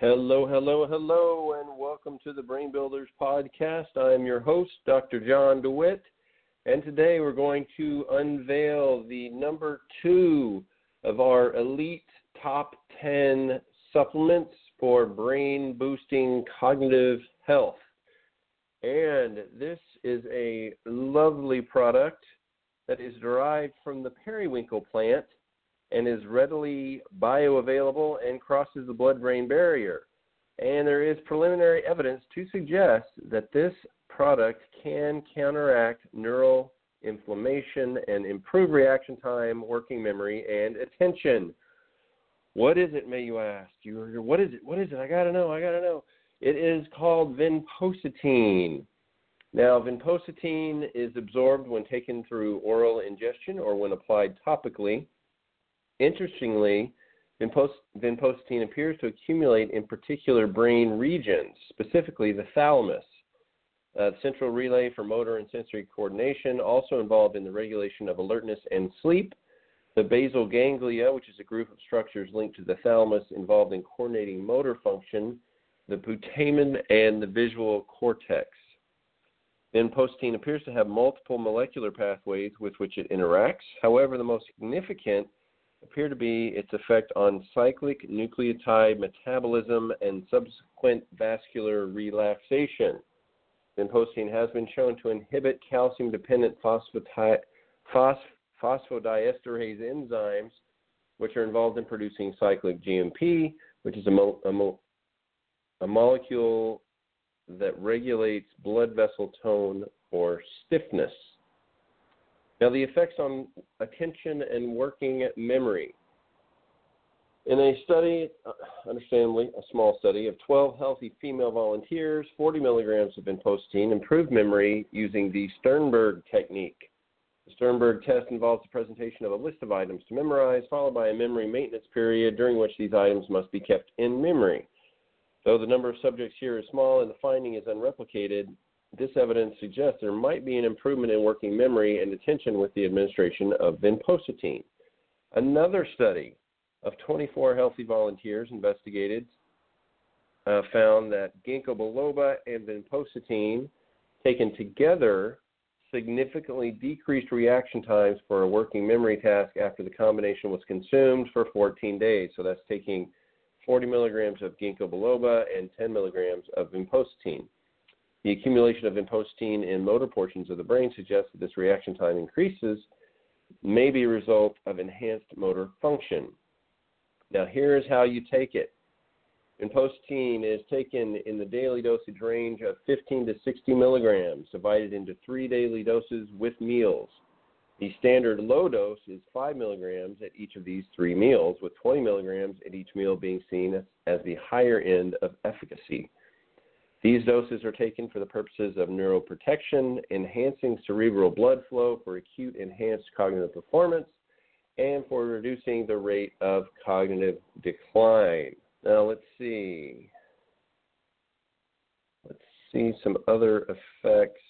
Hello, hello, hello, and welcome to the Brain Builders Podcast. I am your host, Dr. John DeWitt, and today we're going to unveil the number two of our elite top 10 supplements for brain boosting cognitive health. And this is a lovely product that is derived from the periwinkle plant and is readily bioavailable and crosses the blood brain barrier. And there is preliminary evidence to suggest that this product can counteract neural inflammation and improve reaction time, working memory, and attention. What is it, may you ask? You, what is it? What is it? I gotta know. I gotta know. It is called vinpocetine. Now, vinpocetine is absorbed when taken through oral ingestion or when applied topically. Interestingly, vinpocetine appears to accumulate in particular brain regions, specifically the thalamus, uh, central relay for motor and sensory coordination, also involved in the regulation of alertness and sleep. The basal ganglia, which is a group of structures linked to the thalamus involved in coordinating motor function, the putamen, and the visual cortex. Vinpocetine appears to have multiple molecular pathways with which it interacts. However, the most significant appear to be its effect on cyclic nucleotide metabolism and subsequent vascular relaxation. Vinpocetine has been shown to inhibit calcium dependent phosphati- phos- phosphodiesterase enzymes, which are involved in producing cyclic GMP, which is a, mo- a, mo- a molecule that regulates blood vessel tone or stiffness. Now, the effects on attention and working memory. In a study, uh, understandably a small study, of 12 healthy female volunteers, 40 milligrams of vinpocetine improved memory using the Sternberg technique. The Sternberg test involves the presentation of a list of items to memorize, followed by a memory maintenance period during which these items must be kept in memory. Though the number of subjects here is small and the finding is unreplicated, this evidence suggests there might be an improvement in working memory and attention with the administration of vinpocetine. Another study of 24 healthy volunteers investigated uh, found that ginkgo biloba and vinpocetine taken together significantly decreased reaction times for a working memory task after the combination was consumed for 14 days. So that's taking 40 milligrams of ginkgo biloba and 10 milligrams of vinpocetine. The accumulation of vinpocetine in motor portions of the brain suggests that this reaction time increases may be a result of enhanced motor function. Now, here's how you take it. Vinpocetine is taken in the daily dosage range of 15 to 60 milligrams, divided into three daily doses with meals. The standard low dose is 5 milligrams at each of these three meals, with 20 milligrams at each meal being seen as the higher end of efficacy. These doses are taken for the purposes of neuroprotection, enhancing cerebral blood flow for acute enhanced cognitive performance, and for reducing the rate of cognitive decline. Now, let's see. Let's see some other effects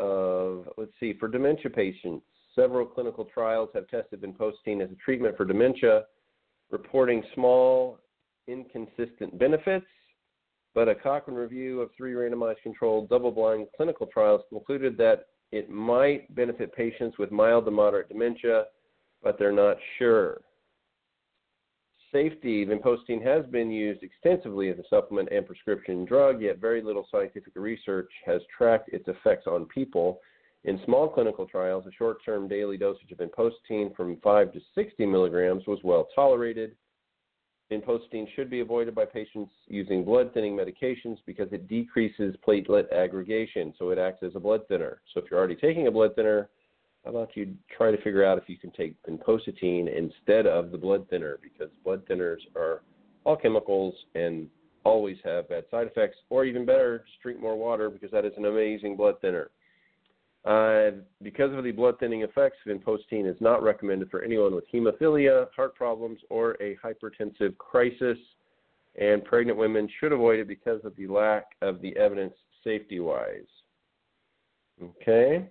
of, let's see, for dementia patients. Several clinical trials have tested vinpocetine as a treatment for dementia, reporting small, inconsistent benefits but a Cochrane review of three randomized controlled double blind clinical trials concluded that it might benefit patients with mild to moderate dementia, but they're not sure. Safety, vinpocetine has been used extensively as a supplement and prescription drug, yet very little scientific research has tracked its effects on people. In small clinical trials, a short term daily dosage of vinpocetine from 5 to 60 milligrams was well tolerated Vinpocetine should be avoided by patients using blood thinning medications because it decreases platelet aggregation, so it acts as a blood thinner. So if you're already taking a blood thinner, how about you try to figure out if you can take vinpocetine instead of the blood thinner because blood thinners are all chemicals and always have bad side effects. Or even better, just drink more water because that is an amazing blood thinner. Uh, because of the blood thinning effects, vinpocetine is not recommended for anyone with hemophilia, heart problems, or a hypertensive crisis. And pregnant women should avoid it because of the lack of the evidence safety wise. Okay.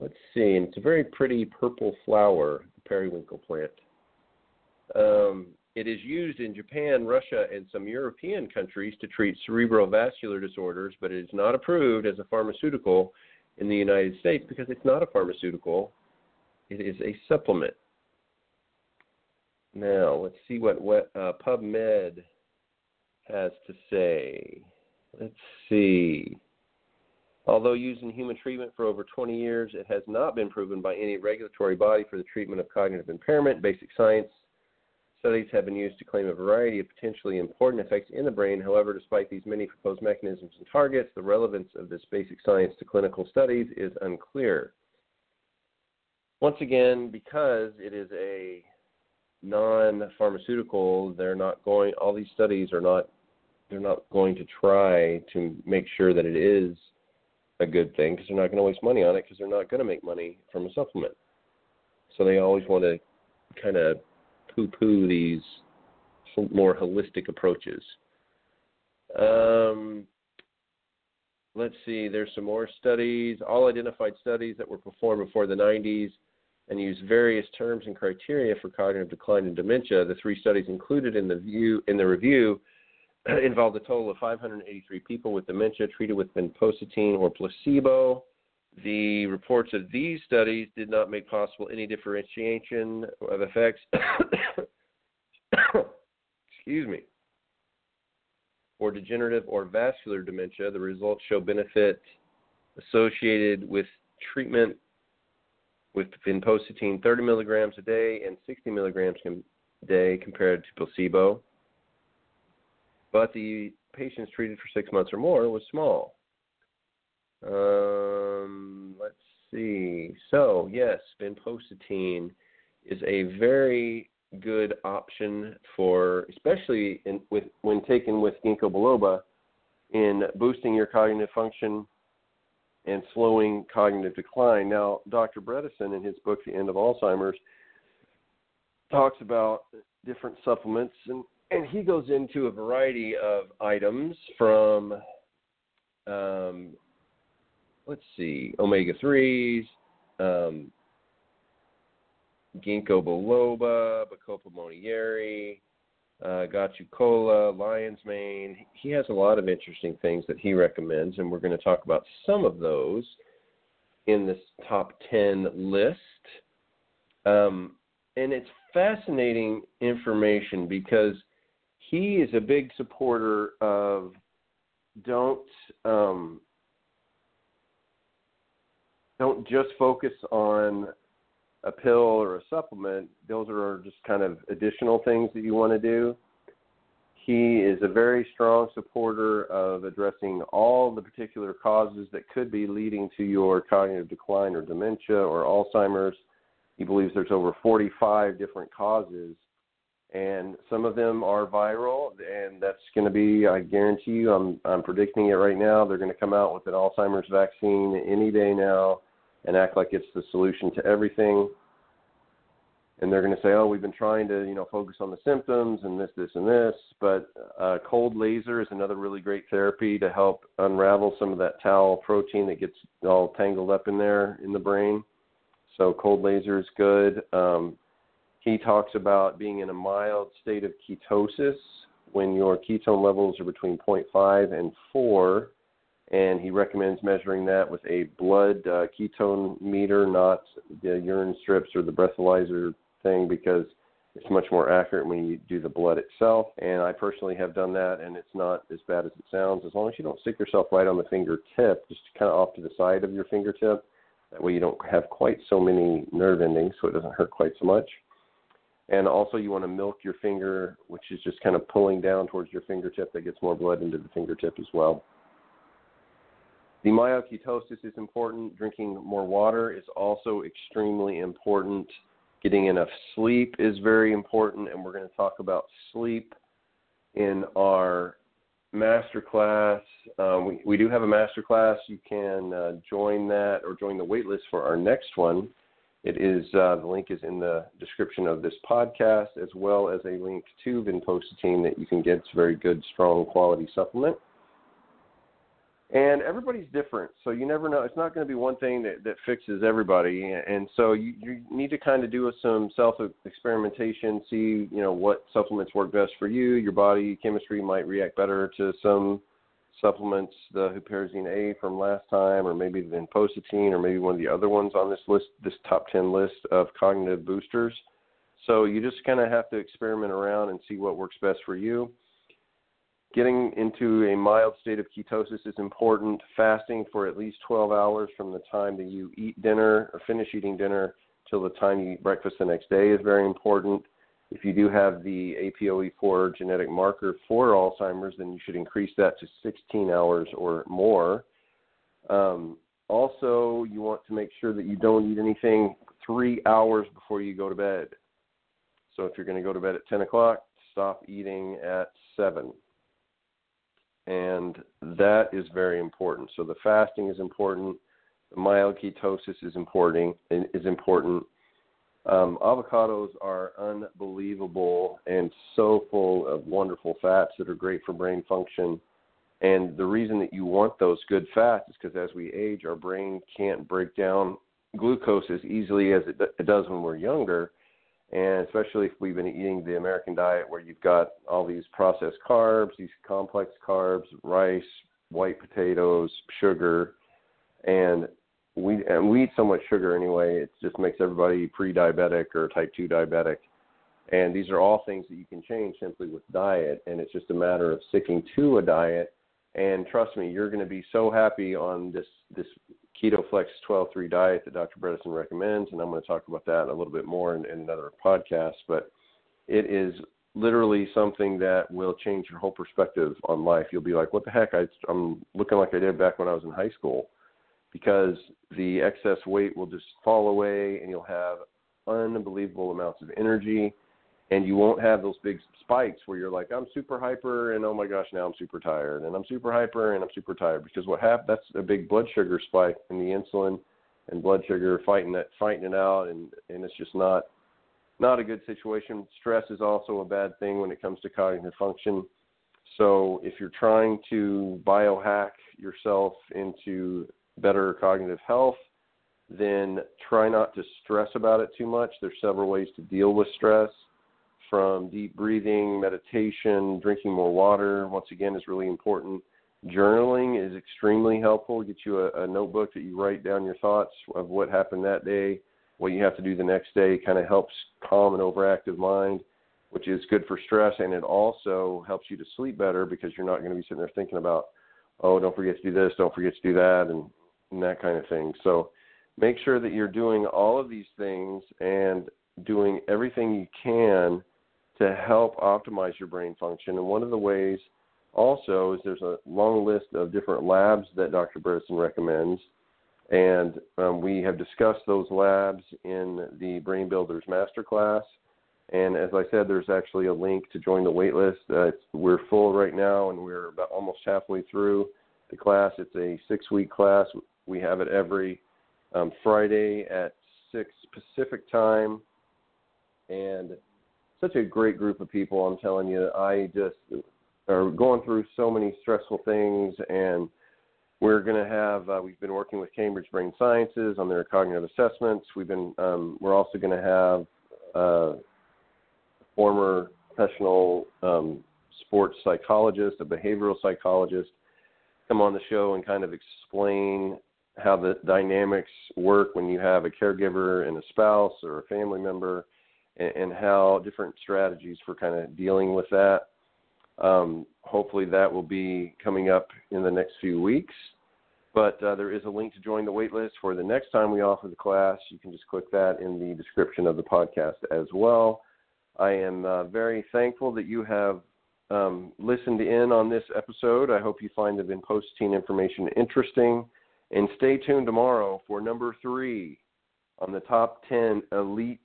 Let's see. And it's a very pretty purple flower, the periwinkle plant. Um, it is used in Japan, Russia, and some European countries to treat cerebral vascular disorders, but it is not approved as a pharmaceutical in the United States because it's not a pharmaceutical. It is a supplement. Now, let's see what, what uh, PubMed has to say. Let's see. Although used in human treatment for over 20 years, it has not been proven by any regulatory body for the treatment of cognitive impairment. Basic science studies have been used to claim a variety of potentially important effects in the brain. However, despite these many proposed mechanisms and targets, the relevance of this basic science to clinical studies is unclear. Once again, because it is a non-pharmaceutical, they're not going. All these studies are not. They're not going to try to make sure that it is a good thing because they're not going to waste money on it because they're not going to make money from a supplement. So they always want to kind of poo-poo these more holistic approaches. Um, let's see. There's some more studies. All identified studies that were performed before the 90s and use various terms and criteria for cognitive decline and dementia. The three studies included in the view in the review involved a total of 583 people with dementia treated with vinpocetine or placebo. The reports of these studies did not make possible any differentiation of effects. Excuse me. For degenerative or vascular dementia, the results show benefit associated with treatment with vinpocetine 30 milligrams a day and 60 milligrams a day compared to placebo. But the patients treated for six months or more was small. Um, let's see. So, yes, vinpocetine is a very good option for, especially in, with when taken with ginkgo biloba, in boosting your cognitive function and slowing cognitive decline. Now, Dr. Bredesen, in his book, The End of Alzheimer's, talks about different supplements, and, and he goes into a variety of items from, um, let's see, omega 3s, um, ginkgo biloba, bacopa monnieri, uh, Gotu Kola, Lion's Mane. He has a lot of interesting things that he recommends, and we're going to talk about some of those in this top 10 list. Um, and it's fascinating information because he is a big supporter of don't um, don't just focus on a pill or a supplement, those are just kind of additional things that you want to do. He is a very strong supporter of addressing all the particular causes that could be leading to your cognitive decline or dementia or Alzheimer's. He believes there's over 45 different causes, and some of them are viral, and that's going to be, I guarantee you, I'm, I'm predicting it right now. They're going to come out with an Alzheimer's vaccine any day now and act like it's the solution to everything. And they're going to say, "Oh, we've been trying to, you know, focus on the symptoms and this, this, and this." But uh, cold laser is another really great therapy to help unravel some of that tau protein that gets all tangled up in there in the brain. So cold laser is good. Um, he talks about being in a mild state of ketosis when your ketone levels are between 0.5 and 4 and he recommends measuring that with a blood uh, ketone meter, not the urine strips or the breathalyzer thing, because it's much more accurate when you do the blood itself. And I personally have done that, and it's not as bad as it sounds. As long as you don't stick yourself right on the fingertip, just kind of off to the side of your fingertip. That way you don't have quite so many nerve endings, so it doesn't hurt quite so much. And also, you want to milk your finger, which is just kind of pulling down towards your fingertip. That gets more blood into the fingertip as well. The mild ketosis is important. Drinking more water is also extremely important. Getting enough sleep is very important, and we're going to talk about sleep in our master class. Um, we, we do have a master class. You can uh, join that or join the waitlist for our next one. It is uh, the link is in the description of this podcast, as well as a link to vinpocetine that you can get. It's a very good, strong quality supplement. And everybody's different, so you never know. It's not going to be one thing that, that fixes everybody, and so you, you need to kind of do some self experimentation, see you know what supplements work best for you. Your body chemistry might react better to some supplements, the huperzine A from last time, or maybe the vinpocetine, or maybe one of the other ones on this list, this top 10 list of cognitive boosters. So you just kind of have to experiment around and see what works best for you. Getting into a mild state of ketosis is important. Fasting for at least 12 hours from the time that you eat dinner or finish eating dinner till the time you eat breakfast the next day is very important. If you do have the APOE4 genetic marker for Alzheimer's, then you should increase that to 16 hours or more. Um, also, you want to make sure that you don't eat anything three hours before you go to bed. So if you're going to go to bed at 10 o'clock, stop eating at 7 and that is very important. So the fasting is important. The mild ketosis is important. Is important. Um, avocados are unbelievable and so full of wonderful fats that are great for brain function. And the reason that you want those good fats is because as we age, our brain can't break down glucose as easily as it, it does when we're younger and especially if we've been eating the American diet where you've got all these processed carbs, these complex carbs, rice, white potatoes, sugar, and we and we eat so much sugar anyway. It just makes everybody pre-diabetic or type two diabetic. And these are all things that you can change simply with diet, and it's just a matter of sticking to a diet. And trust me, you're going to be so happy on this this Keto Flex 12-3 diet that Dr. Bredesen recommends, and I'm going to talk about that a little bit more in, in another podcast. But it is literally something that will change your whole perspective on life. You'll be like, "What the heck? I, I'm looking like I did back when I was in high school," because the excess weight will just fall away, and you'll have unbelievable amounts of energy and you won't have those big spikes where you're like I'm super hyper and oh my gosh now I'm super tired and I'm super hyper and I'm super tired because what happened that's a big blood sugar spike in the insulin and blood sugar fighting that fighting it out and and it's just not not a good situation. Stress is also a bad thing when it comes to cognitive function. So if you're trying to biohack yourself into better cognitive health, then try not to stress about it too much. There's several ways to deal with stress from deep breathing, meditation, drinking more water, once again, is really important. Journaling is extremely helpful. Get you a, a notebook that you write down your thoughts of what happened that day, what you have to do the next day. Kind of helps calm an overactive mind, which is good for stress, and it also helps you to sleep better because you're not going to be sitting there thinking about, oh, don't forget to do this, don't forget to do that, and, and that kind of thing. So make sure that you're doing all of these things and doing everything you can to help optimize your brain function. And one of the ways also is there's a long list of different labs that Dr. Bredesen recommends. And um, we have discussed those labs in the Brain Builders Masterclass. And as I said, there's actually a link to join the waitlist. Uh, we're full right now, and we're about almost halfway through the class. It's a six-week class. We have it every um, Friday at six Pacific time, and such a great group of people. I'm telling you, I just are going through so many stressful things, and we're going to have. Uh, we've been working with Cambridge Brain Sciences on their cognitive assessments. We've been. Um, we're also going to have uh, former professional um, sports psychologist, a behavioral psychologist, come on the show and kind of explain how the dynamics work when you have a caregiver and a spouse or a family member and, and how different strategies for kind of dealing with that. Um, hopefully, that will be coming up in the next few weeks. But uh, there is a link to join the waitlist for the next time we offer the class. You can just click that in the description of the podcast as well. I am uh, very thankful that you have um, listened in on this episode. I hope you find the vinpocetine information interesting. And stay tuned tomorrow for number three on the top 10 elite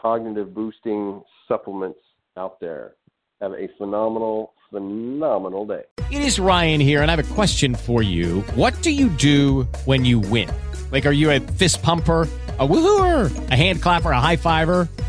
cognitive boosting supplements out there. Have a phenomenal, phenomenal day. It is Ryan here, and I have a question for you. What do you do when you win? Like, are you a fist pumper? A woohooer, a hand clapper, a high fiver.